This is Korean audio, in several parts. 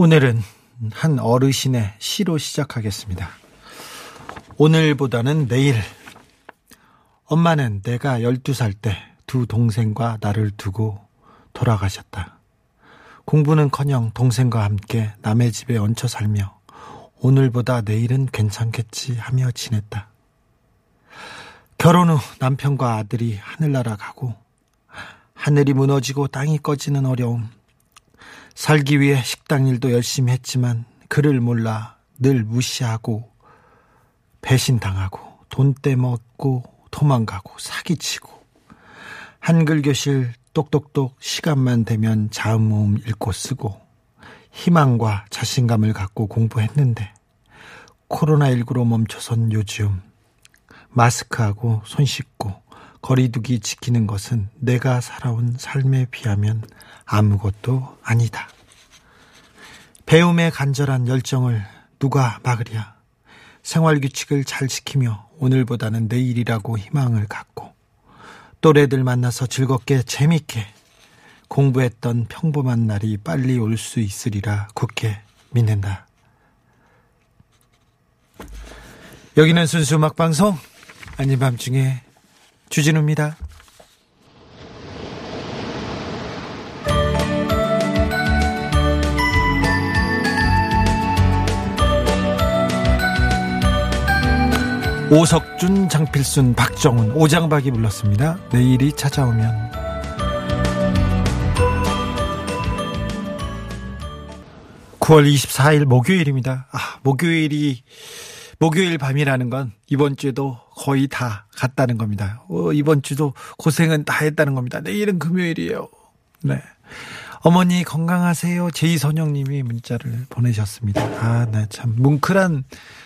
오늘은 한 어르신의 시로 시작하겠습니다. 오늘보다는 내일. 엄마는 내가 12살 때 두 동생과 나를 두고 돌아가셨다. 공부는 커녕 동생과 함께 남의 집에 얹혀 살며 오늘보다 내일은 괜찮겠지 하며 지냈다. 결혼 후 남편과 아들이 하늘나라 가고 하늘이 무너지고 땅이 꺼지는 어려움. 살기 위해 식당 일도 열심히 했지만 그를 몰라 늘 무시하고 배신당하고 돈 떼먹고 도망가고 사기치고 한글 교실 똑똑똑 시간만 되면 자음 모음 읽고 쓰고 희망과 자신감을 갖고 공부했는데 코로나19로 멈춰선 요즘 마스크하고 손 씻고 거리두기 지키는 것은 내가 살아온 삶에 비하면 아무것도 아니다. 배움의 간절한 열정을 누가 막으랴. 생활 규칙을 잘 지키며 오늘보다는 내일이라고 희망을 갖고 또래들 만나서 즐겁게 재밌게 공부했던 평범한 날이 빨리 올 수 있으리라 굳게 믿는다. 여기는 순수 음악 방송 아닌 밤중에 주진우입니다. 오석준, 장필순, 박정훈, 오장박이 불렀습니다. 내일이 찾아오면. (9월 24일) 목요일입니다. 아, 목요일이 목요일 밤이라는 건 이번 주에도 거의 다 갔다는 겁니다. 어, 이번 주도 고생은 다 했다는 겁니다. 내일은 금요일이에요. 네. 어머니 건강하세요. 제이선영님이 문자를 보내셨습니다. 아, 네, 참 뭉클한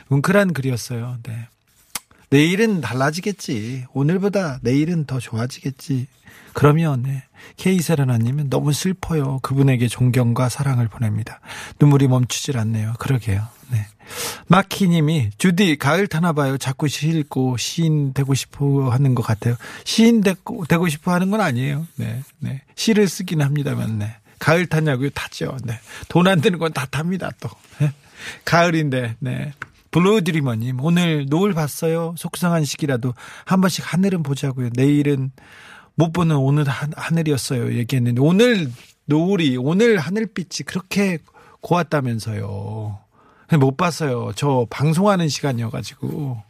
뭉클한 글이었어요. 네. 내일은 달라지겠지. 오늘보다 내일은 더 좋아지겠지. 그러면 네. 케이세라나님은 너무 슬퍼요. 그분에게 존경과 사랑을 보냅니다. 눈물이 멈추질 않네요. 그러게요. 네. 마키님이 주디 가을 타나 봐요. 자꾸 시 읽고 시인 되고 싶어 하는 것 같아요. 시인 되고, 되고 싶어 하는 건 아니에요. 네, 네. 시를 쓰긴 합니다만, 네. 가을 타냐고요? 타죠. 네. 돈 안 드는 건 다 탑니다. 또 네. 가을인데, 네. 블루드리머님 오늘 노을 봤어요. 속상한 시기라도 한 번씩 하늘은 보자고요. 내일은 못 보는 오늘 하늘이었어요. 얘기했는데 오늘 노을이 오늘 하늘빛이 그렇게 고왔다면서요. 못 봤어요. 저 방송하는 시간이어가지고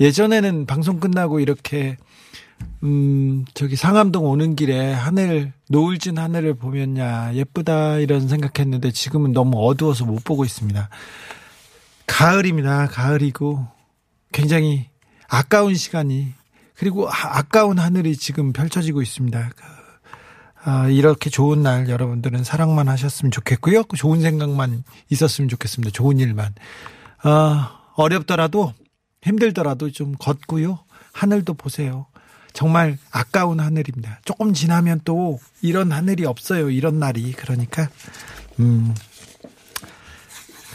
예전에는 방송 끝나고 이렇게 음 저기 상암동 오는 길에 하늘 노을진 하늘을 보면 야 예쁘다 이런 생각했는데 지금은 너무 어두워서 못 보고 있습니다. 가을입니다. 가을이고 굉장히 아까운 시간이 그리고 아, 아까운 하늘이 지금 펼쳐지고 있습니다. 그, 아, 이렇게 좋은 날 여러분들은 사랑만 하셨으면 좋겠고요. 좋은 생각만 있었으면 좋겠습니다. 좋은 일만. 아, 어렵더라도 힘들더라도 좀 걷고요. 하늘도 보세요. 정말 아까운 하늘입니다. 조금 지나면 또 이런 하늘이 없어요. 이런 날이. 그러니까 음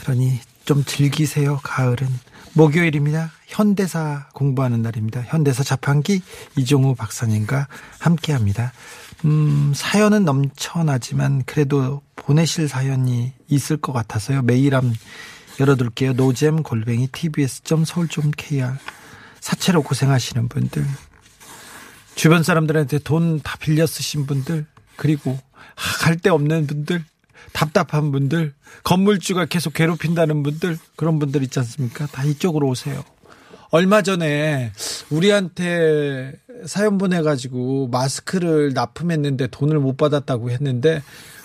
그러니 좀 즐기세요. 가을은 목요일입니다. 현대사 공부하는 날입니다. 현대사 자판기 이종우 박사님과 함께 합니다. 음, 사연은 넘쳐나지만 그래도 보내실 사연이 있을 것 같아서요. 메일 함 열어둘게요. 노잼 골뱅이 tbs.서울.kr 사채로 고생하시는 분들 주변 사람들한테 돈 다 빌려 쓰신 분들 그리고 갈 데 없는 분들 답답한 분들, 건물주가 계속 괴롭힌다는 분들, 그런 분들 있지 않습니까? 다 이쪽으로 오세요. 얼마 전에 우리한테 사연 보내가지고 마스크를 납품했는데 돈을 못 받았다고 했는데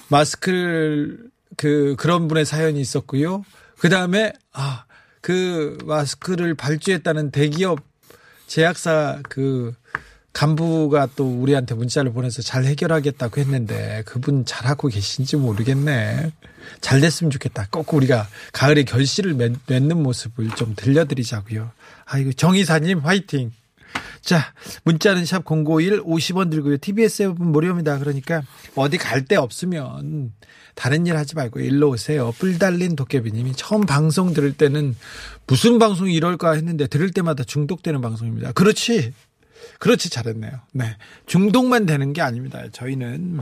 마스크를 그 그런 분의 사연이 있었고요. 그 다음에 아 그 마스크를 발주했다는 대기업 제약사 그 간부가 또 우리한테 문자를 보내서 잘 해결하겠다고 했는데 그분 잘하고 계신지 모르겠네. 잘 됐으면 좋겠다. 꼭 우리가 가을에 결실을 맺, 는 모습을 좀 들려드리자고요. 아이고 정의사님 화이팅. 자, 문자는 샵 051, 50원 들고요. TBS 앱은 무료입니다. 그러니까 어디 갈 데 없으면 다른 일 하지 말고 일로 오세요. 뿔 달린 도깨비님이 처음 방송 들을 때는 무슨 방송이 이럴까 했는데 들을 때마다 중독되는 방송입니다. 그렇지. 그렇지 잘했네요. 네. 중독만 되는 게 아닙니다. 저희는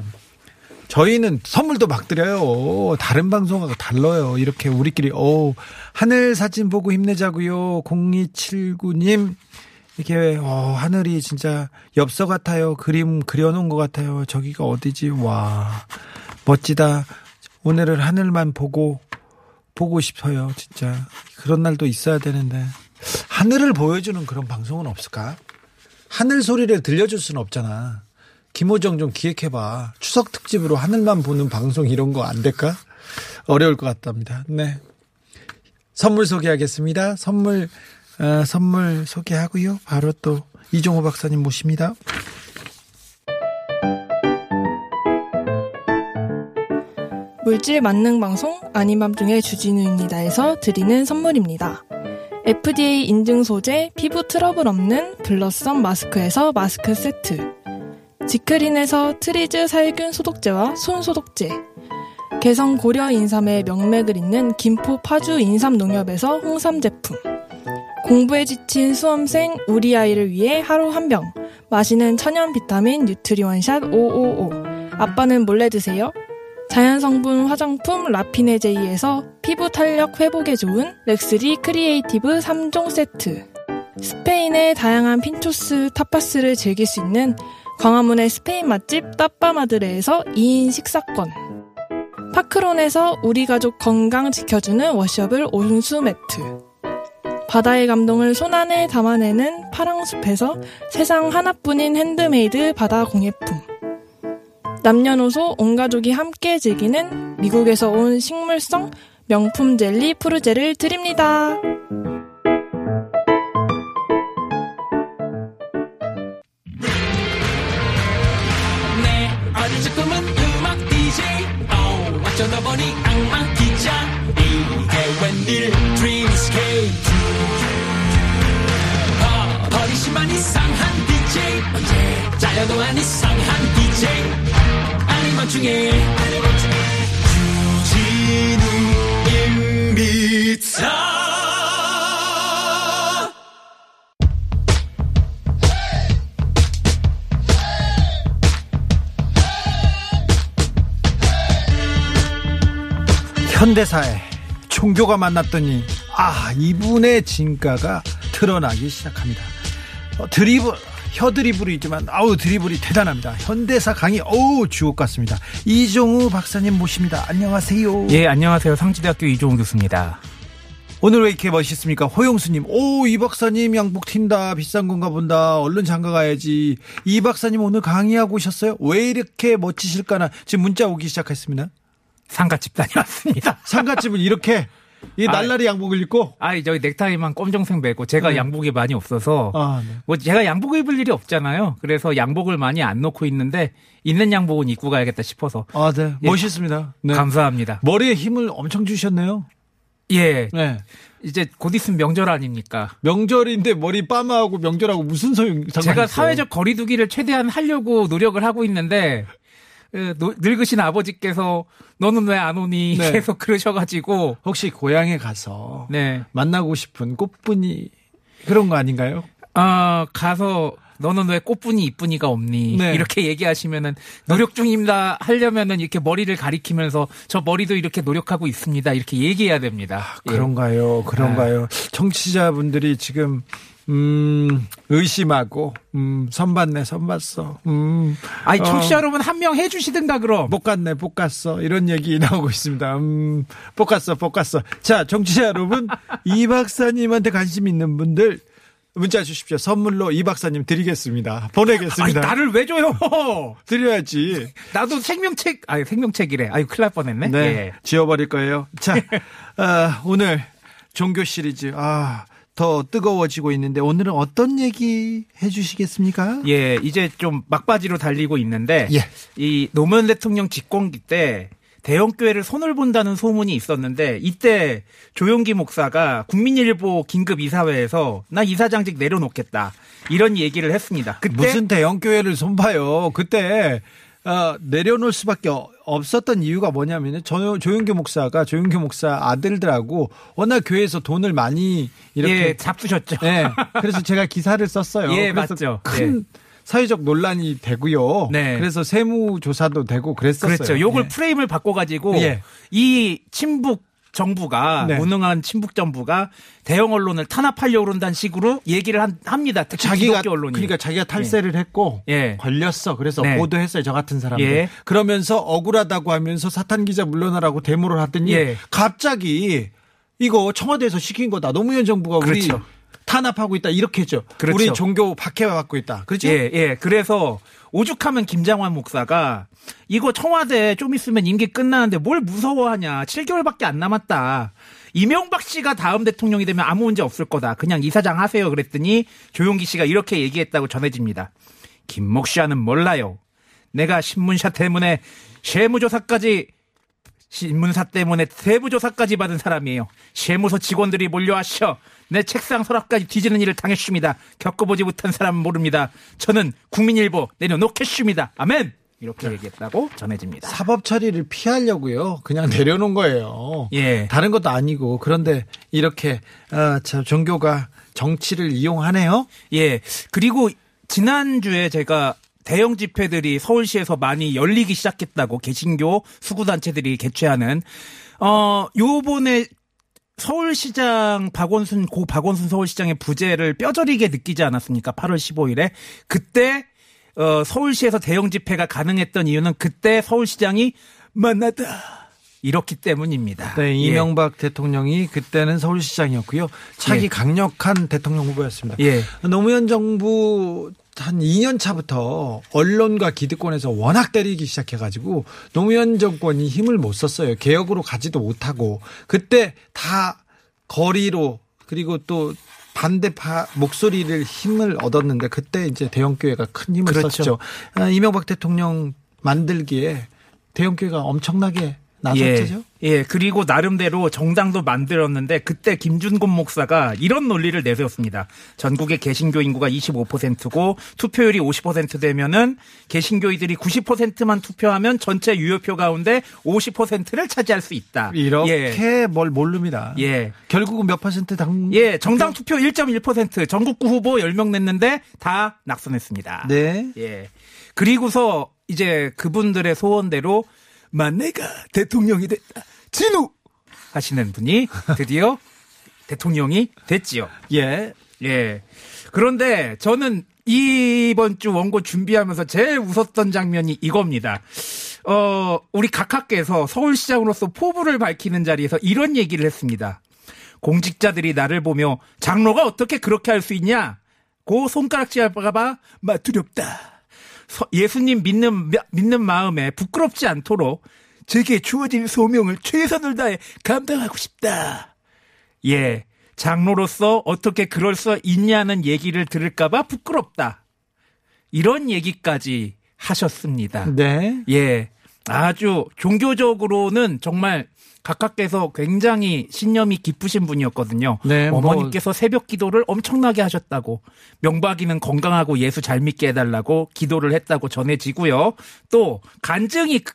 저희는 선물도 막 드려요. 다른 방송하고 달라요. 이렇게 우리끼리 오 하늘 사진 보고 힘내자고요. 0279님 이게 어, 하늘이 진짜 엽서 같아요. 그림 그려놓은 것 같아요. 저기가 어디지? 와 멋지다. 오늘은 하늘만 보고 보고 싶어요. 진짜 그런 날도 있어야 되는데 하늘을 보여주는 그런 방송은 없을까? 하늘 소리를 들려줄 수는 없잖아. 김호정 좀 기획해봐. 추석 특집으로 하늘만 보는 방송 이런 거 안 될까? 어려울 것 같답니다. 네. 선물 소개하겠습니다. 선물, 어, 선물 소개하고요. 바로 또 이종호 박사님 모십니다. 물질 만능 방송 아닌 밤중에 주진우입니다에서 드리는 선물입니다. FDA 인증 소재 피부 트러블 없는 블러썸 마스크에서 마스크 세트. 지크린에서 트리즈 살균 소독제와 손 소독제. 개성 고려 인삼의 명맥을 잇는 김포 파주 인삼 농협에서 홍삼 제품. 공부에 지친 수험생 우리 아이를 위해 하루 한 병. 마시는 천연 비타민 뉴트리원샷 555. 아빠는 몰래 드세요. 자연성분 화장품 라피네제이에서 피부 탄력 회복에 좋은 럭셔리 크리에이티브 3종 세트. 스페인의 다양한 핀초스 타파스를 즐길 수 있는 광화문의 스페인 맛집 따빠마드레에서 2인 식사권. 파크론에서 우리 가족 건강 지켜주는 washable 온수 매트. 바다의 감동을 손안에 담아내는 파랑숲에서 세상 하나뿐인 핸드메이드 바다 공예품. 남녀노소 온 가족이 함께 즐기는 미국에서 온 식물성 명품 젤리 푸르제를 드립니다. 내 어린 꿈은 음악 DJ. oh, 어쩌다 보니 악마 기자. 이게 웬일 드림스케이트 버리시만 이상한 DJ. 언제 잘려도 안 아니면 중에 주진우입니다 현대사에 종교가 만났더니 아 이분의 진가가 드러나기 시작합니다. 어, 드리블 혀 드리블이지만 아우 드리블이 대단합니다. 현대사 강의 어우 주옥 같습니다. 이종우 박사님 모십니다. 안녕하세요. 예, 안녕하세요. 상지대학교 이종훈 교수입니다. 오늘 왜 이렇게 멋있습니까? 호영수님, 오, 이 박사님 양복 튄다. 비싼 건가 본다. 얼른 장가 가야지. 이 박사님 오늘 강의하고 오셨어요? 왜 이렇게 멋지실까나? 지금 문자 오기 시작했습니다. 상가집 다녀왔습니다. 상가집을 이렇게, 이 날라리 양복을 입고, 아이, 저기 넥타이만 검정색 매고 제가 네. 양복이 많이 없어서 아, 네. 뭐 제가 양복 입을 일이 없잖아요. 그래서 양복을 많이 안 놓고 있는데 있는 양복은 입고 가야겠다 싶어서 아, 네. 예. 멋있습니다. 네. 감사합니다. 머리에 힘을 엄청 주셨네요. 예, 네. 이제 곧 있으면 명절 아닙니까? 명절인데 머리 빠마하고 명절하고 무슨 소용 제가 있어요? 사회적 거리두기를 최대한 하려고 노력을 하고 있는데 늙으신 아버지께서 너는 왜 안 오니 네. 계속 그러셔가지고 혹시 고향에 가서 네, 만나고 싶은 꽃분이 그런 거 아닌가요? 아 가서 너는 왜 꽃분이 이쁜이가 없니? 네. 이렇게 얘기하시면은 노력 중입니다 하려면은 이렇게 머리를 가리키면서 저 머리도 이렇게 노력하고 있습니다 이렇게 얘기해야 됩니다. 예. 그런가요? 그런가요? 청취자분들이 지금 음, 의심하고 음, 선봤네, 선봤어. 음, 아니 어, 청취자 여러분 한 명 해주시든가 그럼. 못 갔네, 못 갔어. 이런 얘기 나오고 있습니다. 음, 못 갔어, 못 갔어. 자, 정치자 여러분, 이 박사님한테 관심 있는 분들 문자 주십시오. 선물로 이 박사님 드리겠습니다. 아니 보내겠습니다. 나를 왜 줘요? 드려야지. 나도 생명책 아니 생명책이래. 아유 큰일 날 뻔했네. 네, 예. 지워버릴 거예요. 자, 아, 오늘 종교 시리즈. 아, 더 뜨거워지고 있는데 오늘은 어떤 얘기 해주시겠습니까? 예, 이제 좀 막바지로 달리고 있는데 예. 이 노무현 대통령 집권기 때 대형 교회를 손을 본다는 소문이 있었는데 이때 조용기 목사가 국민일보 긴급 이사회에서 나 이사장직 내려놓겠다 이런 얘기를 했습니다. 그때 무슨 대형 교회를 손봐요. 그때 어, 내려놓을 수밖에 어- 없었던 이유가 뭐냐면은 조, 조용기 목사가 조용기 목사 아들들하고 워낙 교회에서 돈을 많이 이렇게 예, 잡수셨죠. 네, 그래서 제가 기사를 썼어요. 예, 맞죠. 큰 사회적 논란이 되고요. 네. 그래서 세무 조사도 되고 그랬었어요. 그렇죠. 요걸 예. 프레임을 바꿔 가지고 예. 이 친북 정부가 네. 무능한 친북 정부가 대형 언론을 탄압하려고 그런다는 식으로 얘기를 한- 합니다. 특히 자기가 언론이. 그러니까 자기가 탈세를 했고 예. 걸렸어. 그래서 네. 보도했어요. 저 같은 사람들. 예. 그러면서 억울하다고 하면서 사탄 기자 물러나라고 데모를 하더니 예. 갑자기 이거 청와대에서 시킨 거다. 노무현 정부가 우리 그렇죠. 탄압하고 있다. 이렇게 했죠. 그렇죠. 우리 종교 박해받고 있다. 그렇죠? 예, 예. 그래서 오죽하면 김장환 목사가 이거 청와대 좀 있으면 임기 끝나는데 뭘 무서워하냐. 7개월밖에 안 남았다. 이명박 씨가 다음 대통령이 되면 아무 문제 없을 거다. 그냥 이사장 하세요. 그랬더니 조용기 씨가 이렇게 얘기했다고 전해집니다. 김목 씨와는 몰라요. 내가 신문사 때문에 세무조사까지 신문사 때문에 세부조사까지 받은 사람이에요. 세무서 직원들이 몰려와셔. 내 책상 서랍까지 뒤지는 일을 당했습니다. 겪어보지 못한 사람은 모릅니다. 저는 국민일보 내려놓겠습니다. 아멘! 이렇게 얘기했다고 전해집니다. 사법 처리를 피하려고요. 그냥 내려놓은 거예요. 예. 다른 것도 아니고 그런데 이렇게 어, 저 종교가 정치를 이용하네요. 예. 그리고 지난주에 제가 대형 집회들이 서울시에서 많이 열리기 시작했다고 개신교 수구단체들이 개최하는 어 요번에 서울시장 박원순 고 박원순 서울시장의 부재를 뼈저리게 느끼지 않았습니까? 8월 15일에 그때 어 서울시에서 대형 집회가 가능했던 이유는 그때 서울시장이 만나다 이렇기 때문입니다. 네, 예. 이명박 대통령이 그때는 서울시장이었고요. 차기 예. 강력한 대통령 후보였습니다. 예. 노무현 정부 한 2년 차부터 언론과 기득권에서 워낙 때리기 시작해가지고 노무현 정권이 힘을 못 썼어요. 개혁으로 가지도 못하고 그때 다 거리로 그리고 또 반대파 목소리를 힘을 얻었는데 그때 이제 대형교회가 큰 힘을 그렇죠. 썼죠. 아, 이명박 대통령 만들기에 대형교회가 엄청나게 나섰죠. 예, 예, 그리고 나름대로 정당도 만들었는데 그때 김준곤 목사가 이런 논리를 내세웠습니다. 전국의 개신교 인구가 25%고 투표율이 50% 되면은 개신교인들이 90%만 투표하면 전체 유효표 가운데 50%를 차지할 수 있다. 이렇게 예. 뭘 모릅니다. 예. 결국은 몇 퍼센트 당 예, 정당 투표 1.1% 전국구 후보 10명 냈는데 다 낙선했습니다. 네. 예. 그리고서 이제 그분들의 소원대로 만 내가 대통령이 됐다. 진우! 하시는 분이 드디어 대통령이 됐지요. 예. 예. 그런데 저는 이번 주 원고 준비하면서 제일 웃었던 장면이 이겁니다. 어, 우리 각하께서 서울시장으로서 포부를 밝히는 자리에서 이런 얘기를 했습니다. 공직자들이 나를 보며 장로가 어떻게 그렇게 할 수 있냐? 고 손가락질 할까봐 마 두렵다. 서- 예수님 믿는, 믿는 마음에 부끄럽지 않도록 제게 주어진 소명을 최선을 다해 감당하고 싶다. 예. 장로로서 어떻게 그럴 수 있냐는 얘기를 들을까봐 부끄럽다. 이런 얘기까지 하셨습니다. 네. 예. 아주 종교적으로는 정말 각하께서 굉장히 신념이 깊으신 분이었거든요. 네, 뭐- 어머님께서 새벽 기도를 엄청나게 하셨다고 명박이는 건강하고 예수 잘 믿게 해달라고 기도를 했다고 전해지고요. 또 간증이 그-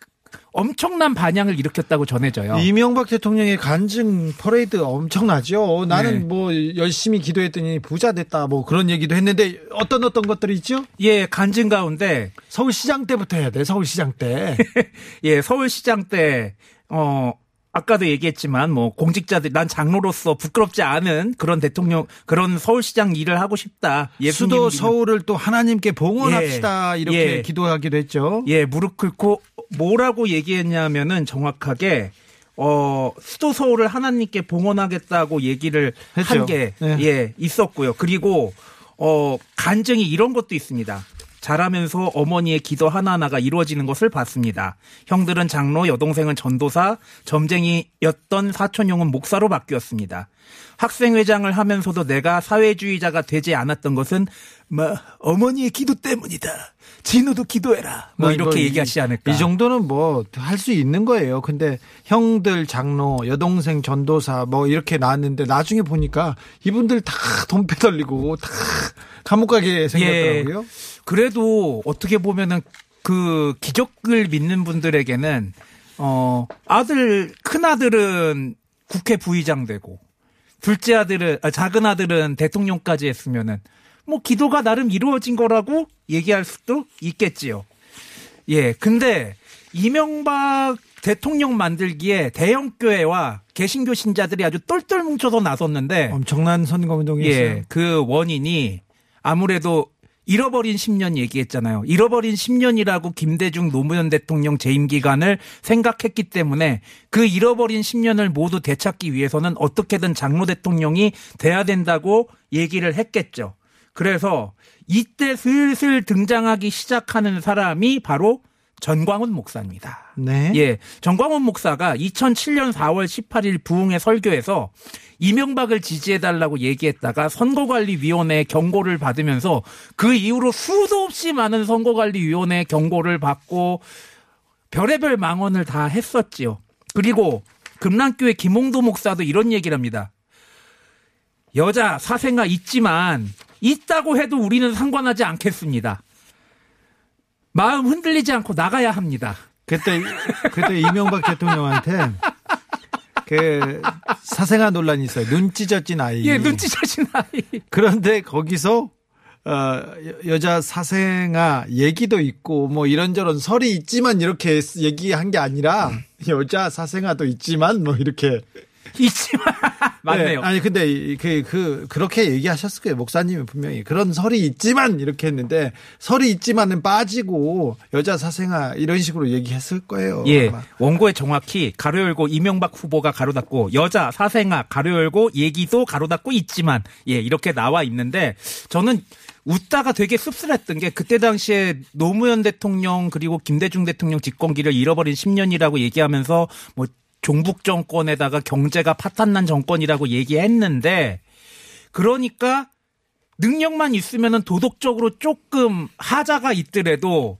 엄청난 반향을 일으켰다고 전해져요. 이명박 대통령의 간증 퍼레이드 엄청나죠. 나는 네. 뭐 열심히 기도했더니 부자 됐다 뭐 그런 얘기도 했는데 어떤 어떤 것들이 있죠? 예, 간증 가운데 서울시장 때부터 해야 돼. 서울시장 때. 예, 서울시장 때, 어, 아까도 얘기했지만, 뭐, 공직자들, 난 장로로서 부끄럽지 않은 그런 대통령, 그런 서울시장 일을 하고 싶다. 수도 서울을 또 하나님께 봉헌합시다 예. 이렇게 예. 기도하기도 했죠. 예, 무릎 꿇고 뭐라고 얘기했냐면은 정확하게, 어, 수도 서울을 하나님께 봉헌하겠다고 얘기를. 한 게, 네. 예, 있었고요. 그리고, 어, 간증이 이런 것도 있습니다. 자라면서 어머니의 기도 하나하나가 이루어지는 것을 봤습니다. 형들은 장로, 여동생은 전도사, 점쟁이였던 사촌형은 목사로 바뀌었습니다. 학생회장을 하면서도 내가 사회주의자가 되지 않았던 것은 뭐 어머니의 기도 때문이다. 진우도 기도해라. 뭐, 뭐 이렇게 이- 얘기하시지 않을까. 이 정도는 뭐 할 수 있는 거예요. 근데 형들 장로, 여동생 전도사 뭐 이렇게 나왔는데 나중에 보니까 이분들 다 돈 빼돌리고 다 감옥 가게 생겼더라고요. 그래도 어떻게 보면은 그 기적을 믿는 분들에게는 어 아들 큰 아들은 국회 부의장 되고 둘째 아들은 아, 작은 아들은 대통령까지 했으면은 뭐 기도가 나름 이루어진 거라고 얘기할 수도 있겠지요. 예, 근데 이명박 대통령 만들기에 대형 교회와 개신교 신자들이 아주 똘똘 뭉쳐서 나섰는데 엄청난 선거 운동이었어요. 예, 그 원인이 아무래도 잃어버린 10년 얘기했잖아요. 잃어버린 10년이라고 김대중 노무현 대통령 재임 기간을 생각했기 때문에 그 잃어버린 10년을 모두 되찾기 위해서는 어떻게든 장로 대통령이 돼야 된다고 얘기를 했겠죠. 그래서 이때 슬슬 등장하기 시작하는 사람이 바로 전광훈 목사입니다. 네. 예, 정광훈 목사가 2007년 4월 18일 부흥회 설교에서 이명박을 지지해달라고 얘기했다가 선거관리위원회 경고를 받으면서 그 이후로 수도 없이 많은 선거관리위원회 경고를 받고 별의별 망언을 다 했었지요. 그리고 금남교회 김홍도 목사도 이런 얘기를 합니다. 여자 사생아 있지만 있다고 해도 우리는 상관하지 않겠습니다. 마음 흔들리지 않고 나가야 합니다. 그때 그때 이명박 대통령한테 그 사생아 논란이 있어요. 눈 찢어진 아이. 예, 눈치 자신 아이. 그런데 거기서 어, 여- 여자 사생아 얘기도 있고 뭐 이런저런 설이 있지만 이렇게 얘기한 게 아니라 여자 사생아도 있지만 뭐 이렇게 있지만 맞네요. 네, 아니 근데 그 그 그렇게 얘기하셨을 거예요. 목사님이 분명히 그런 설이 있지만 이렇게 했는데 설이 있지만은 빠지고 여자 사생아 이런 식으로 얘기했을 거예요. 예, 아마. 원고에 정확히 가로 열고 이명박 후보가 가로 닫고 여자 사생아 가로 열고 얘기도 가로 닫고 있지만 예 이렇게 나와 있는데 저는 웃다가 되게 씁쓸했던 게 그때 당시에 노무현 대통령 그리고 김대중 대통령 집권기를 잃어버린 10년이라고 얘기하면서 뭐 종북 정권에다가 경제가 파탄난 정권이라고 얘기했는데 그러니까 능력만 있으면은 도덕적으로 조금 하자가 있더라도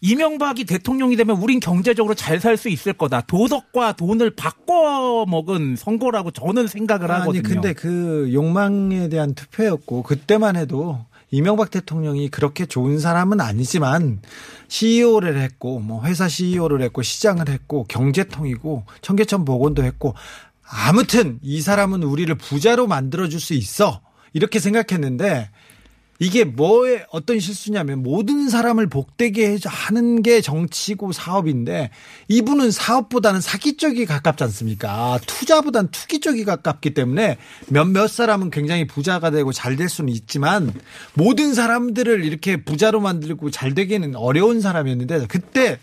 이명박이 대통령이 되면 우린 경제적으로 잘 살 수 있을 거다. 도덕과 돈을 바꿔 먹은 선거라고 저는 생각을 하거든요. 아니 근데 그 욕망에 대한 투표였고 그때만 해도 이명박 대통령이 그렇게 좋은 사람은 아니지만 CEO를 했고 뭐 회사 CEO를 했고 시장을 했고 경제통이고 청계천 복원도 했고 아무튼 이 사람은 우리를 부자로 만들어 줄 수 있어. 이렇게 생각했는데 이게 뭐의 어떤 실수냐면 모든 사람을 복되게 해- 하는 게 정치고 사업인데 이분은 사업보다는 사기 쪽이 가깝지 않습니까? 투자보다는 투기 쪽이 가깝기 때문에 몇몇 사람은 굉장히 부자가 되고 잘 될 수는 있지만 모든 사람들을 이렇게 부자로 만들고 잘 되기는 어려운 사람이었는데 그때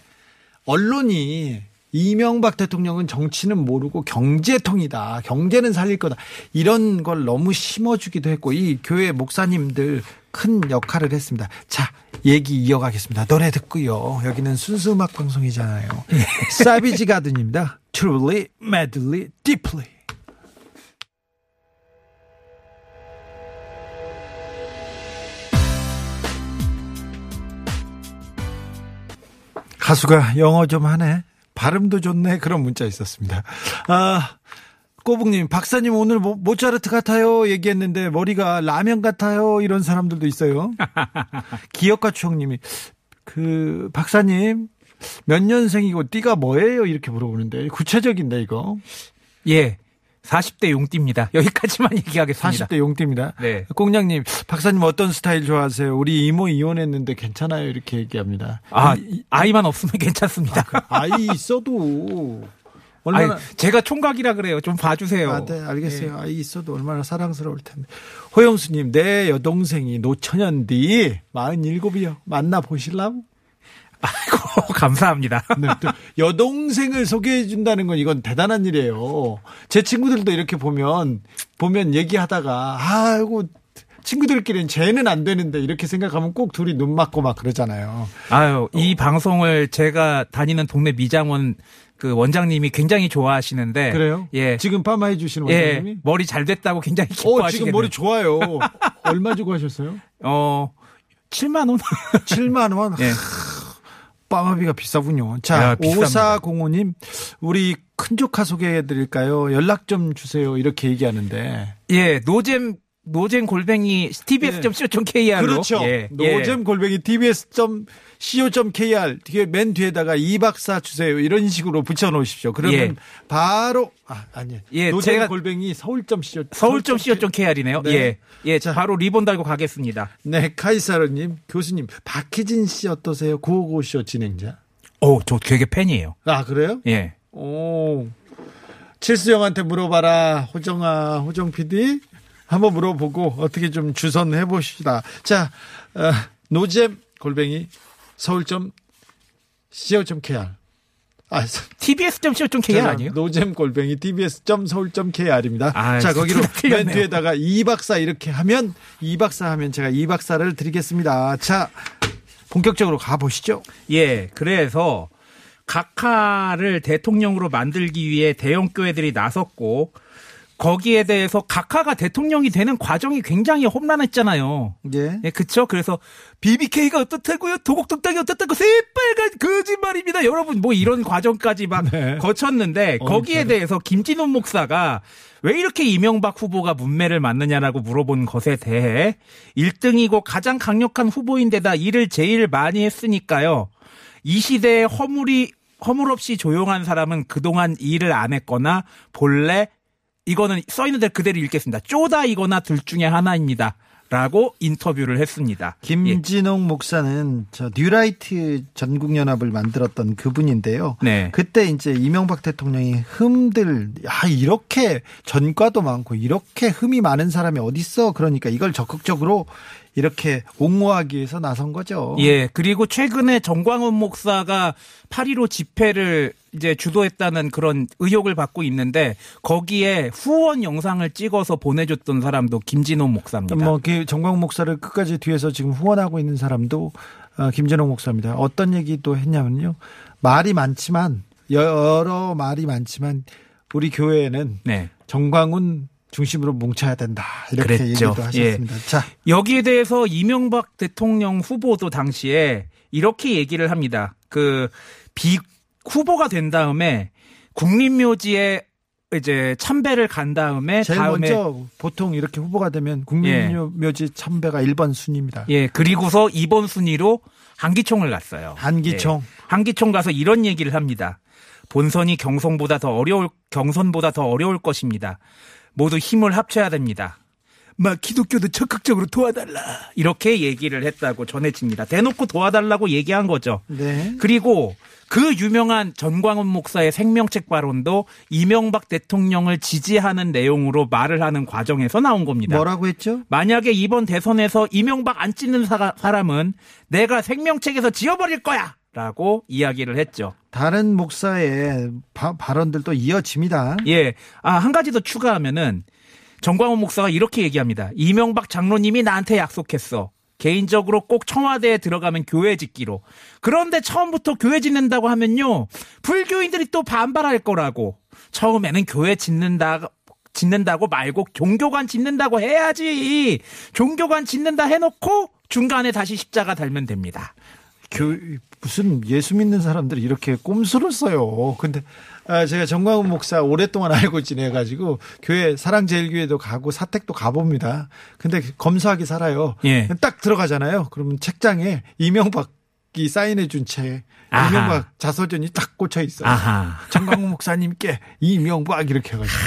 언론이 이명박 대통령은 정치는 모르고 경제통이다. 경제는 살릴 거다. 이런 걸 너무 심어주기도 했고 이 교회 목사님들 큰 역할을 했습니다. 자, 얘기 이어가겠습니다. 노래 듣고요. 여기는 순수 음악 방송이잖아요. 사비지 가든입니다. Truly, madly, deeply. 가수가 영어 좀 하네. 발음도 좋네. 그런 문자 있었습니다. 아, 꼬북님, 박사님 오늘 모, 모차르트 같아요. 얘기했는데 머리가 라면 같아요. 이런 사람들도 있어요. 기억과 추억님이, 그, 박사님, 몇 년생이고 띠가 뭐예요? 이렇게 물어보는데. 구체적인데, 이거. 예. 40대 용띠입니다. 여기까지만 얘기하겠습니다. 40대 용띠입니다. 네. 꽁냥님, 박사님 어떤 스타일 좋아하세요? 우리 이모 이혼했는데 괜찮아요? 이렇게 얘기합니다. 아, 이- 아이만 없으면 괜찮습니다. 아 이 있어도 얼마나 아이, 제가 총각이라 그래요. 좀 봐주세요. 아, 네, 알겠어요. 아이 있어도 얼마나 사랑스러울 텐데. 호영수님, 내 여동생이 노처녀인디 47이요. 만나 보실라고? 아이고, 감사합니다. 네, 또 여동생을 소개해 준다는 건 이건 대단한 일이에요. 제 친구들도 이렇게 보면 보면 얘기하다가 아이고 친구들끼리는 쟤는 안 되는데 이렇게 생각하면 꼭 둘이 눈 맞고 막 그러잖아요. 아유, 이 방송을 제가 다니는 동네 미장원 그 원장님이 굉장히 좋아하시는데. 그래요? 예. 지금 파마해 주시는 예. 원장님이? 머리 잘 됐다고 굉장히 어, 기뻐하시겠네요. 지금 머리 좋아요. 얼마 주고 하셨어요? 어, 7만 원? 7만 원. 예. 빠마비가 비싸군요. 자. 5405님, 우리 큰 조카 소개해 드릴까요? 연락 좀 주세요. 이렇게 얘기하는데. 예, 노잼 노잼 골뱅이 tbs.co.kr로 그렇죠. 예, 노잼 골뱅이 tbs.co.kr 뒤에 맨 뒤에다가 이 박사 주세요. 이런 식으로 붙여 놓으십시오. 그러면 예. 바로 아, 아니. 예, 노잼 제가- 골뱅이 서울.co 서울.co.kr이네요. 네. 예. 예, 자. 바로 리본 달고 가겠습니다. 네, 카이사르님, 교수님, 박희진 씨 어떠세요? 955쇼 진행자. 오, 저 되게 팬이에요. 아, 그래요? 예. 오. 칠수영한테 물어봐라. 호정아, 호정 PD. 한번 물어보고 어떻게 좀 주선해 봅시다. 자, 어, 노잼 골뱅이 서울.co.kr. 아, tbs.co.kr 아니에요? 노잼 골뱅이 tbs.서울.kr입니다. 아, 자, 거기로. 맨 뒤에다가 이 박사 이렇게 하면 이 박사 하면 제가 이 박사를 드리겠습니다. 자, 본격적으로 가 보시죠. 예. 그래서 각하를 대통령으로 만들기 위해 대형 교회들이 나섰고 거기에 대해서 각하가 대통령이 되는 과정이 굉장히 험난했잖아요. 예. 예, 그쵸? 그래서 BBK가 어떻다고요? 도곡동땅이 어떻다고? 새빨간 거짓말입니다. 여러분, 뭐 이런 과정까지 막 네. 거쳤는데 거기에 대해서 김진훈 목사가 왜 이렇게 이명박 후보가 문매를 맞느냐라고 물어본 것에 대해 1등이고 가장 강력한 후보인데다 일을 제일 많이 했으니까요. 이 시대에 허물이 허물 없이 조용한 사람은 그동안 일을 안 했거나 본래 이거는 써 있는 대로 그대로 읽겠습니다. 쪼다이거나 둘 중에 하나입니다. 라고 인터뷰를 했습니다. 예. 김진홍 목사는 저 뉴라이트 전국연합을 만들었던 그분인데요. 네. 그때 이제 이명박 대통령이 흠들, 야, 이렇게 전과도 많고 이렇게 흠이 많은 사람이 어딨어. 그러니까 이걸 적극적으로 이렇게 옹호하기 위해서 나선 거죠. 예, 그리고 최근에 정광훈 목사가 8.15 집회를 이제 주도했다는 그런 의혹을 받고 있는데 거기에 후원 영상을 찍어서 보내줬던 사람도 김진호 목사입니다. 뭐, 그 정광 목사를 끝까지 뒤에서 지금 후원하고 있는 사람도 어, 김진홍 목사입니다. 어떤 얘기도 했냐면요. 말이 많지만, 여러 말이 많지만, 우리 교회에는 네. 정광훈 중심으로 뭉쳐야 된다. 이렇게 그랬죠. 얘기도 하셨습니다. 자, 여기에 대해서 이명박 대통령 후보도 당시에 이렇게 얘기를 합니다. 그 비 후보가 된 다음에 국립묘지에 이제 참배를 간 다음에 제일 다음에 먼저 보통 이렇게 후보가 되면 국민묘지 참배가 1번 순입니다. 예 그리고서 2번 순위로 한기총을 갔어요. 한기총. 예, 한기총 가서 이런 얘기를 합니다. 본선이 경선보다 더 어려울 경선보다 더 어려울 것입니다. 모두 힘을 합쳐야 됩니다. 막 기독교도 적극적으로 도와달라 이렇게 얘기를 했다고 전해집니다. 대놓고 도와달라고 얘기한 거죠. 네. 그리고 그 유명한 전광훈 목사의 생명책 발언도 이명박 대통령을 지지하는 내용으로 말을 하는 과정에서 나온 겁니다. 뭐라고 했죠? 만약에 이번 대선에서 이명박 안 찍는 사, 사람은 내가 생명책에서 지워버릴 거야! 라고 이야기를 했죠. 다른 목사의 바- 발언들도 이어집니다. 예. 아, 한 가지 더 추가하면은 정광훈 목사가 이렇게 얘기합니다. 이명박 장로님이 나한테 약속했어. 개인적으로 꼭 청와대에 들어가면 교회 짓기로. 그런데 처음부터 교회 짓는다고 하면요. 불교인들이 또 반발할 거라고. 처음에는 교회 짓는다, 짓는다고 말고 종교관 짓는다고 해야지. 종교관 짓는다 해놓고 중간에 다시 십자가 달면 됩니다. 교, 무슨 예수 믿는 사람들이 이렇게 꼼수를 써요. 근데 아, 제가 정광훈 목사 오랫동안 알고 지내가지고 교회 사랑제일교회도 가고 사택도 가봅니다. 근데 검소하게 살아요. 예. 딱 들어가잖아요. 그러면 책장에 이명박 이 사인해준 책, 아하. 이명박 자서전이 딱 꽂혀 있어요. 아하. 정광훈 목사님께 이명박 이렇게 해가지고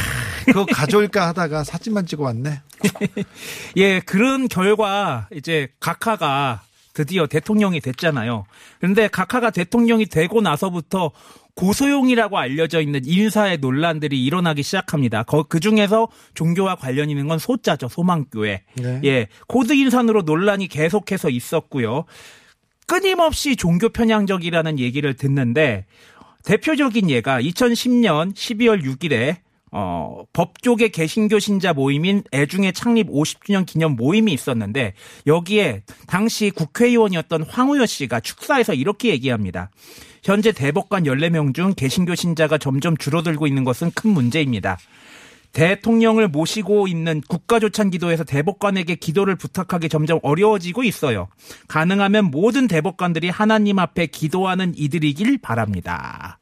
그거 가져올까 하다가 사진만 찍어 왔네. 예, 그런 결과 이제 각하가 드디어 대통령이 됐잖아요. 그런데 각하가 대통령이 되고 나서부터 고소용이라고 알려져 있는 인사의 논란들이 일어나기 시작합니다. 그 중에서 종교와 관련 있는 건 소자죠. 소망교회. 네. 예. 코드 인사로 논란이 계속해서 있었고요. 끊임없이 종교 편향적이라는 얘기를 듣는데 대표적인 예가 2010년 12월 6일에 어, 법조계 개신교 신자 모임인 애중회 창립 50주년 기념 모임이 있었는데 여기에 당시 국회의원이었던 황우여 씨가 축사에서 이렇게 얘기합니다. 현재 대법관 14명 중 개신교 신자가 점점 줄어들고 있는 것은 큰 문제입니다. 대통령을 모시고 있는 국가조찬 기도에서 대법관에게 기도를 부탁하기 점점 어려워지고 있어요. 가능하면 모든 대법관들이 하나님 앞에 기도하는 이들이길 바랍니다.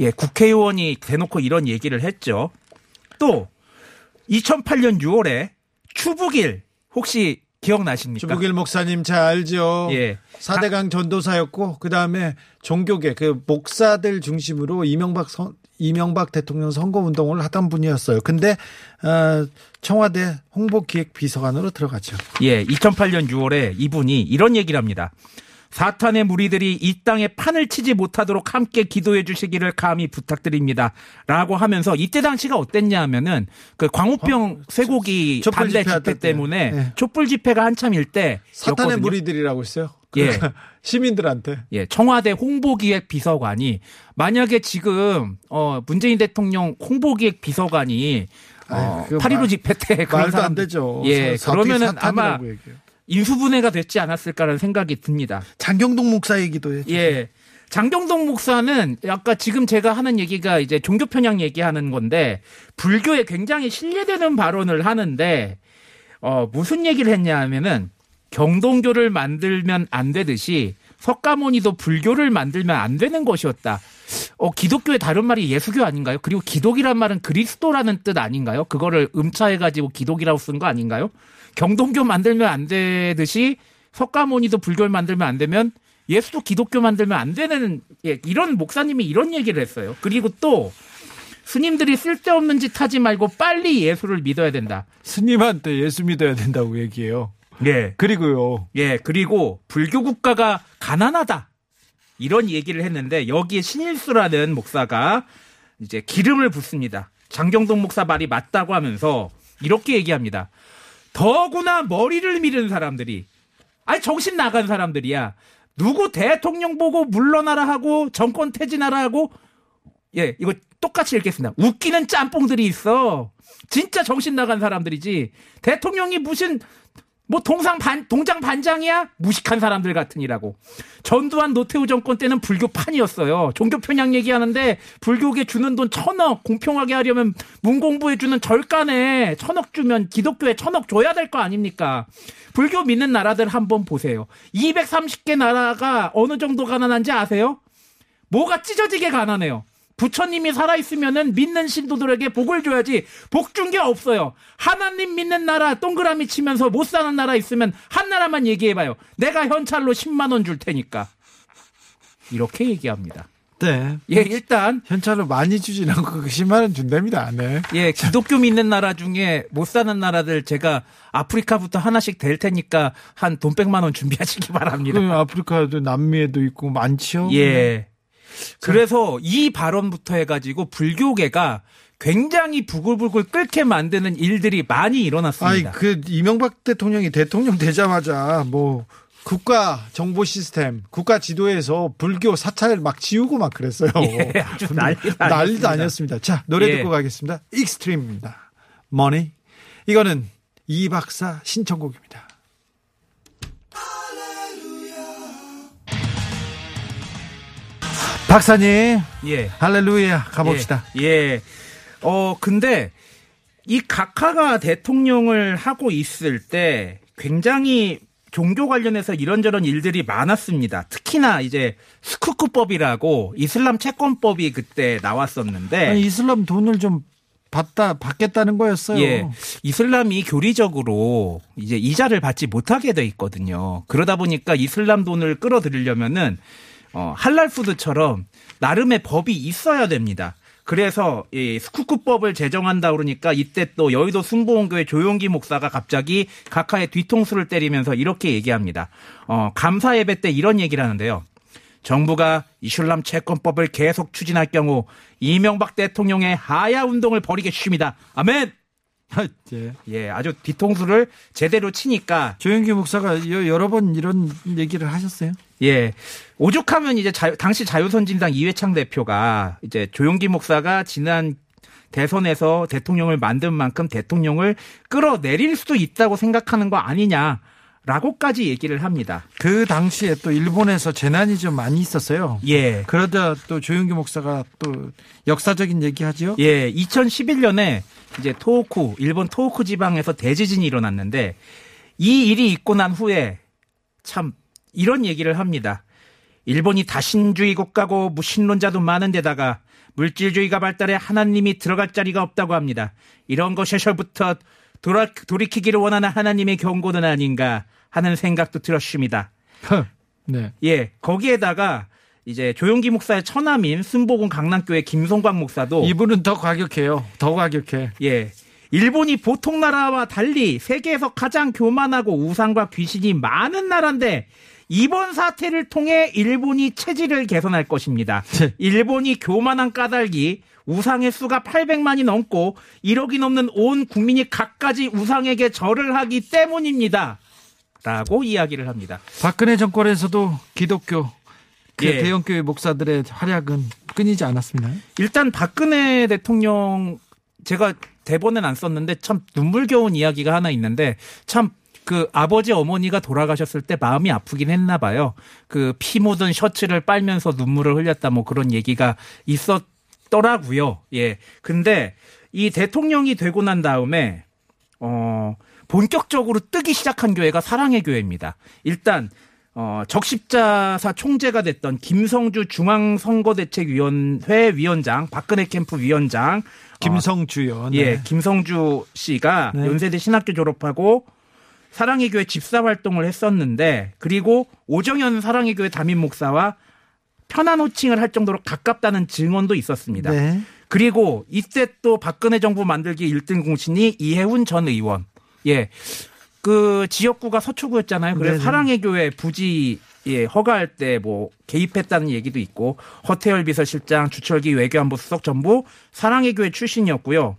예, 국회의원이 대놓고 이런 얘기를 했죠. 또 2008년 6월에 추북일 혹시 기억나십니까? 주부길 목사님 잘 알죠. 예. 4대강 전도사였고 그다음에 종교계 그 목사들 중심으로 이명박 선, 이명박 대통령 선거 운동을 하던 분이었어요. 근데 어, 청와대 홍보기획 비서관으로 들어갔죠. 예, 2008년 6월에 이분이 이런 얘기를 합니다. 사탄의 무리들이 이 땅에 판을 치지 못하도록 함께 기도해 주시기를 감히 부탁드립니다. 라고 하면서 이때 당시가 어땠냐 하면은 그 광우병 쇠고기 촛불 반대 집회 때. 때문에 예. 촛불 집회가 한참일 때 사탄의 였거든요. 무리들이라고 했어요. 예. 그러니까 시민들한테 예, 청와대 홍보기획 비서관이 만약에 지금 어 문재인 대통령 홍보기획 비서관이 어, 아유, 그거 8.15 말- 집회 때 그런 말도 안 사람들- 되죠. 예, 사- 그러면은 아마 얘기해요. 인수분해가 됐지 않았을까라는 생각이 듭니다. 장경동 목사 얘기도 해. 예. 장경동 목사는 아까 지금 제가 하는 얘기가 이제 종교 편향 얘기하는 건데 불교에 굉장히 신뢰되는 발언을 하는데 어 무슨 얘기를 했냐 하면은 경동교를 만들면 안 되듯이 석가모니도 불교를 만들면 안 되는 것이었다. 어 기독교의 다른 말이 예수교 아닌가요? 그리고 기독이란 말은 그리스도라는 뜻 아닌가요? 그거를 음차해 가지고 기독이라고 쓴 거 아닌가요? 경동교 만들면 안 되듯이 석가모니도 불교를 만들면 안 되면 예수도 기독교 만들면 안 되는 예, 이런 목사님이 이런 얘기를 했어요. 그리고 또 스님들이 쓸데없는 짓 하지 말고 빨리 예수를 믿어야 된다. 스님한테 예수 믿어야 된다고 얘기해요. 예. 그리고요. 예, 그리고 불교 국가가 가난하다. 이런 얘기를 했는데 여기에 신일수라는 목사가 이제 기름을 붓습니다. 장경동 목사 말이 맞다고 하면서 이렇게 얘기합니다. 더구나 머리를 밀은 사람들이 아니 정신 나간 사람들이야. 누구 대통령 보고 물러나라 하고 정권 퇴진하라 하고 예, 이거 똑같이 읽겠습니다. 웃기는 짬뽕들이 있어. 진짜 정신 나간 사람들이지. 대통령이 무슨 뭐 동상 반 동장 반장이야? 무식한 사람들 같으니라고. 전두환 노태우 정권 때는 불교판이었어요. 종교 편향 얘기하는데 불교계 주는 돈 천억 공평하게 하려면 문공부에 주는 절간에 천억 주면 기독교에 천억 줘야 될 거 아닙니까? 불교 믿는 나라들 한번 보세요. 230개 나라가 어느 정도 가난한지 아세요? 뭐가 찢어지게 가난해요. 부처님이 살아있으면은 믿는 신도들에게 복을 줘야지 복 준 게 없어요. 하나님 믿는 나라 동그라미 치면서 못 사는 나라 있으면 한 나라만 얘기해봐요. 내가 현찰로 10만 원 줄 테니까. 이렇게 얘기합니다. 네. 예, 일단, 현찰로 많이 주진 않고 그 10만 원 준답니다. 네. 예, 기독교 믿는 나라 중에 못 사는 나라들 제가 아프리카부터 하나씩 될 테니까 한 돈 100만 원 준비하시기 바랍니다. 그 아프리카도 남미에도 있고 많죠. 예. 그래서 이 발언부터 해가지고 불교계가 굉장히 부글부글 끓게 만드는 일들이 많이 일어났습니다. 그 이명박 대통령이 대통령 되자마자 뭐 국가 정보 시스템, 국가 지도에서 불교 사찰 막 지우고 막 그랬어요. 예, 아주 난리도 난리도 아니었습니다. 아니었습니다. 자, 노래 예. 듣고 가겠습니다. Extreme입니다. Money. 이거는 이 박사 신청곡입니다. 박사님, 예. 할렐루야 가봅시다. 예. 예. 어, 근데 이 각하가 대통령을 하고 있을 때 굉장히 종교 관련해서 이런저런 일들이 많았습니다. 특히나 이제 스쿠크법이라고 이슬람 채권법이 그때 나왔었는데 아니, 이슬람 돈을 좀 받다 받겠다는 거였어요. 예. 이슬람이 교리적으로 이제 이자를 받지 못하게 돼 있거든요. 그러다 보니까 이슬람 돈을 끌어들이려면은 어, 할랄 푸드처럼 나름의 법이 있어야 됩니다. 그래서 이 스쿠크법을 제정한다 그러니까 이때 또 여의도 순복음교회 조용기 목사가 갑자기 각하의 뒤통수를 때리면서 이렇게 얘기합니다. 어, 감사 예배 때 이런 얘기를 하는데요. 정부가 이슬람 채권법을 계속 추진할 경우 이명박 대통령의 하야 운동을 벌이겠습니다. 아멘. 예. 예, 아주 뒤통수를 제대로 치니까 조영기 목사가 여- 여러 번 이런 얘기를 하셨어요. 예. 오죽하면 이제 자- 당시 자유선진당 이회창 대표가 이제 조용기 목사가 지난 대선에서 대통령을 만든 만큼 대통령을 끌어내릴 수도 있다고 생각하는 거 아니냐. 라고까지 얘기를 합니다. 그 당시에 또 일본에서 재난이 좀 많이 있었어요. 예. 그러다 또 조영기 목사가 또 역사적인 얘기 하지요. 예, 2011년에 이제 토호쿠, 일본 토호쿠 지방에서 대지진이 일어났는데 이 일이 있고 난 후에 참 이런 얘기를 합니다. 일본이 다신주의 국가고 무신론자도 많은 데다가 물질주의가 발달해 하나님이 들어갈 자리가 없다고 합니다. 이런 것에서부터 돌아, 돌이키기를 원하는 하나님의 경고는 아닌가 하는 생각도 들었습니다. 네. 예, 거기에다가 이제 조용기 목사의 처남인 순복음 강남교회 김성광 목사도 이분은 더 과격해요. 더 과격해. 예. 일본이 보통 나라와 달리 세계에서 가장 교만하고 우상과 귀신이 많은 나라인데 이번 사태를 통해 일본이 체질을 개선할 것입니다. 네. 일본이 교만한 까닭이 우상의 수가 800만이 넘고 1억이 넘는 온 국민이 각가지 우상에게 절을 하기 때문입니다. 라고 이야기를 합니다. 박근혜 정권에서도 기독교 그 예. 대형교회 목사들의 활약은 끊이지 않았습니다. 일단 박근혜 대통령 제가 대본엔 안 썼는데 참 눈물겨운 이야기가 하나 있는데 참 그 아버지 어머니가 돌아가셨을 때 마음이 아프긴 했나 봐요. 그 피 묻은 셔츠를 빨면서 눈물을 흘렸다 뭐 그런 얘기가 있었 더라고요. 예. 근데 이 대통령이 되고 난 다음에 어 본격적으로 뜨기 시작한 교회가 사랑의 교회입니다. 일단 어, 적십자사 총재가 됐던 김성주 중앙선거대책위원회 위원장, 박근혜 캠프 위원장, 김성주요. 네. 예, 김성주 씨가 네. 연세대 신학교 졸업하고 사랑의 교회 집사 활동을 했었는데 그리고 오정현 사랑의 교회 담임 목사와 편한 호칭을 할 정도로 가깝다는 증언도 있었습니다. 네. 그리고 이때 또 박근혜 정부 만들기 1등 공신이 이해훈 전 의원. 예. 그 지역구가 서초구였잖아요. 그래서 네네. 사랑의 교회 부지 예, 허가할 때 뭐 개입했다는 얘기도 있고 허태열 비서실장, 주철기 외교안보 수석 전부 사랑의 교회 출신이었고요.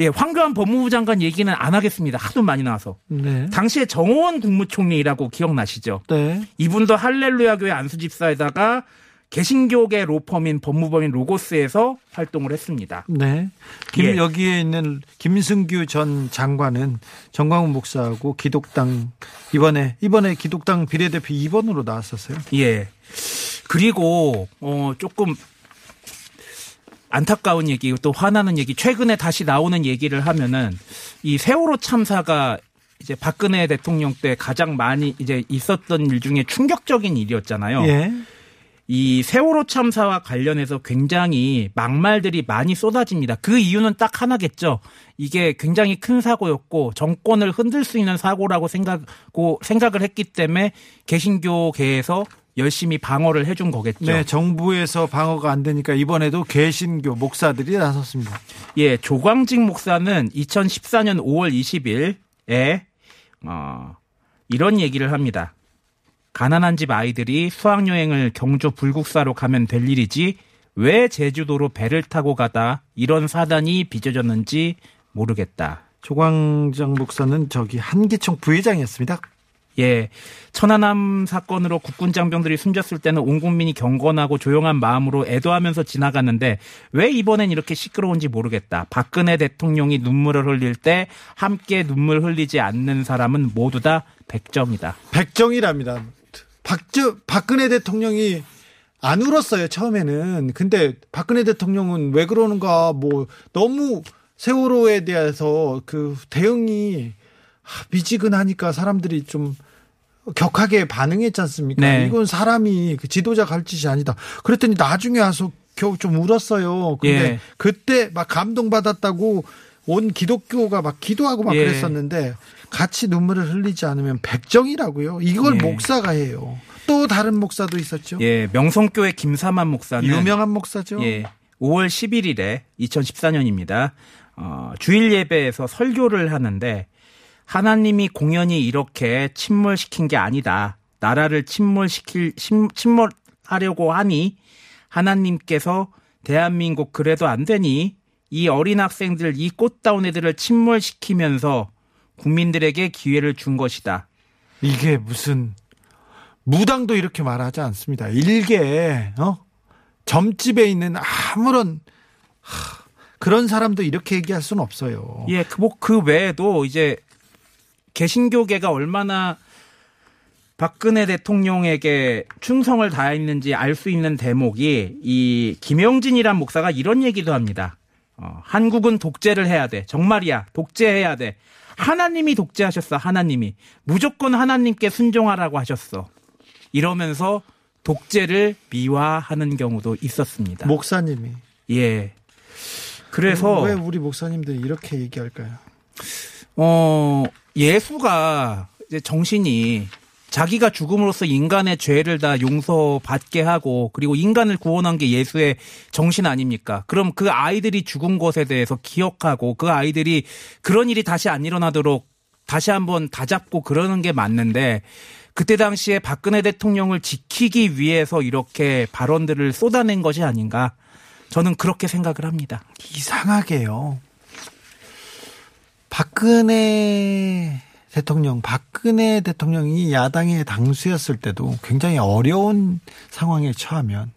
예, 황교안 법무부 장관 얘기는 안 하겠습니다. 하도 많이 나와서. 네. 당시에 정호원 국무총리라고 기억나시죠? 네. 이분도 할렐루야 교회 안수집사에다가 개신교계 로펌인 법무법인 로고스에서 활동을 했습니다. 네. 김, 예. 여기에 있는 김승규 전 장관은 정광훈 목사하고 기독당 이번에 이번에 기독당 비례대표 2번으로 나왔었어요. 예. 그리고 어 조금 안타까운 얘기 또 화나는 얘기 최근에 다시 나오는 얘기를 하면은 이 세월호 참사가 이제 박근혜 대통령 때 가장 많이 이제 있었던 일 중에 충격적인 일이었잖아요. 예. 이 세월호 참사와 관련해서 굉장히 막말들이 많이 쏟아집니다. 그 이유는 딱 하나겠죠. 이게 굉장히 큰 사고였고 정권을 흔들 수 있는 사고라고 생각고 생각을 했기 때문에 개신교계에서 열심히 방어를 해준 거겠죠. 네, 정부에서 방어가 안 되니까 이번에도 개신교 목사들이 나섰습니다. 예, 조광직 목사는 2014년 5월 20일에 어, 이런 얘기를 합니다. 가난한 집 아이들이 수학여행을 경주 불국사로 가면 될 일이지 왜 제주도로 배를 타고 가다 이런 사단이 빚어졌는지 모르겠다. 조광장 목사는 저기 한기총 부회장이었습니다. 예. 천안함 사건으로 국군 장병들이 숨졌을 때는 온 국민이 경건하고 조용한 마음으로 애도하면서 지나갔는데 왜 이번엔 이렇게 시끄러운지 모르겠다. 박근혜 대통령이 눈물을 흘릴 때 함께 눈물 흘리지 않는 사람은 모두 다 백정이다. 백정이랍니다. 박저 박근혜 대통령이 안 울었어요 처음에는. 근데 박근혜 대통령은 왜 그러는가 뭐 너무 세월호에 대해서 그 대응이 하, 미지근하니까 사람들이 좀 격하게 반응했지 않습니까? 네. 이건 사람이 그 지도자 갈 짓이 아니다. 그랬더니 나중에 와서 겨우 좀 울었어요. 근데 예. 그때 막 감동받았다고 온 기독교가 막 기도하고 막 예. 그랬었는데 같이 눈물을 흘리지 않으면 백정이라고요. 이걸 예. 목사가 해요. 또 다른 목사도 있었죠. 예. 명성교회 김사만 목사는 유명한 목사죠. 예. 5월 11일에 2014년입니다. 어, 주일 예배에서 설교를 하는데 하나님이 공연히 이렇게 침몰시킨 게 아니다. 나라를 침몰시킬 침, 침몰하려고 하니 하나님께서 대한민국 그래도 안 되니 이 어린 학생들 이 꽃다운 애들을 침몰시키면서 국민들에게 기회를 준 것이다. 이게 무슨 무당도 이렇게 말하지 않습니다. 일개 어 점집에 있는 아무런 하, 그런 사람도 이렇게 얘기할 수는 없어요. 예, 그, 뭐, 그 외에도 이제 개신교계가 얼마나 박근혜 대통령에게 충성을 다했는지 알 수 있는 대목이 이 김영진이란 목사가 이런 얘기도 합니다. 어, 한국은 독재를 해야 돼. 정말이야. 독재해야 돼. 하나님이 독재하셨어. 하나님이. 무조건 하나님께 순종하라고 하셨어. 이러면서 독재를 미화하는 경우도 있었습니다. 목사님이 예. 그래서 왜 우리 목사님들이 이렇게 얘기할까요? 어, 예수가 이제 정신이 자기가 죽음으로써 인간의 죄를 다 용서받게 하고 그리고 인간을 구원한 게 예수의 정신 아닙니까? 그럼 그 아이들이 죽은 것에 대해서 기억하고 그 아이들이 그런 일이 다시 안 일어나도록 다시 한번 다잡고 그러는 게 맞는데 그때 당시에 박근혜 대통령을 지키기 위해서 이렇게 발언들을 쏟아낸 것이 아닌가 저는 그렇게 생각을 합니다. 이상하게요. 박근혜 대통령, 박근혜 대통령이 야당의 당수였을 때도 굉장히 어려운 상황에 처하면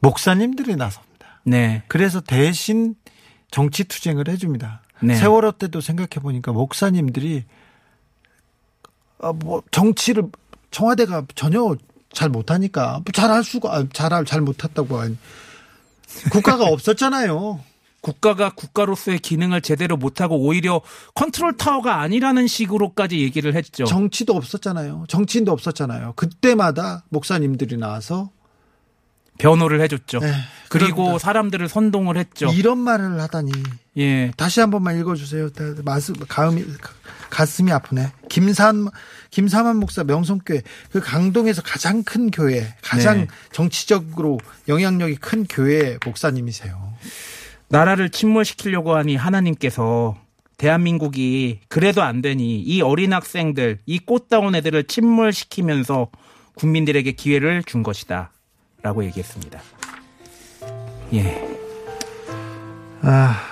목사님들이 나섭니다. 네. 그래서 대신 정치 투쟁을 해줍니다. 네. 세월호 때도 생각해 보니까 목사님들이 아, 뭐 정치를 청와대가 전혀 잘 못하니까 잘할 수가 아, 잘할 잘 못했다고 국가가 없었잖아요. 국가가 국가로서의 기능을 제대로 못하고 오히려 컨트롤 타워가 아니라는 식으로까지 얘기를 했죠. 정치도 없었잖아요. 정치인도 없었잖아요. 그때마다 목사님들이 나와서 변호를 해줬죠. 네, 그리고. 사람들을 선동을 했죠. 이런 말을 하다니 예. 다시 한 번만 읽어주세요. 마스 가음이 가슴이 아프네. 김산 김사만 목사 명성교회 그 강동에서 가장 큰 교회, 가장 네. 정치적으로 영향력이 큰 교회 목사님이세요. 나라를 침몰시키려고 하니 하나님께서 대한민국이 그래도 안 되니 이 어린 학생들, 이 꽃다운 애들을 침몰시키면서 국민들에게 기회를 준 것이다. 라고 얘기했습니다. 예. 아.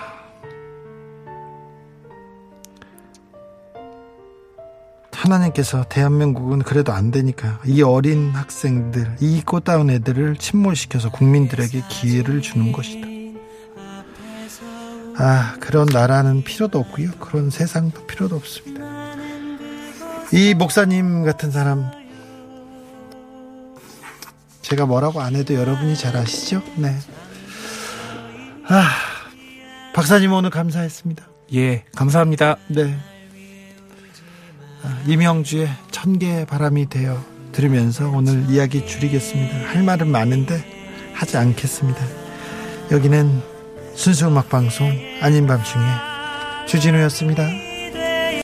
하나님께서 대한민국은 그래도 안 되니까 이 어린 학생들, 이 꽃다운 애들을 침몰시켜서 국민들에게 기회를 주는 것이다. 아, 그런 나라는 필요도 없고요. 그런 세상도 필요도 없습니다. 이 목사님 같은 사람 제가 뭐라고 안 해도 여러분이 잘 아시죠? 네. 아, 박사님 오늘 감사했습니다. 예. 감사합니다. 네. 아, 이명주의 천개의 바람이 되어 들으면서 오늘 이야기 줄이겠습니다. 할 말은 많은데 하지 않겠습니다. 여기는 순수 음악 방송 아닌 밤중에 주진우였습니다.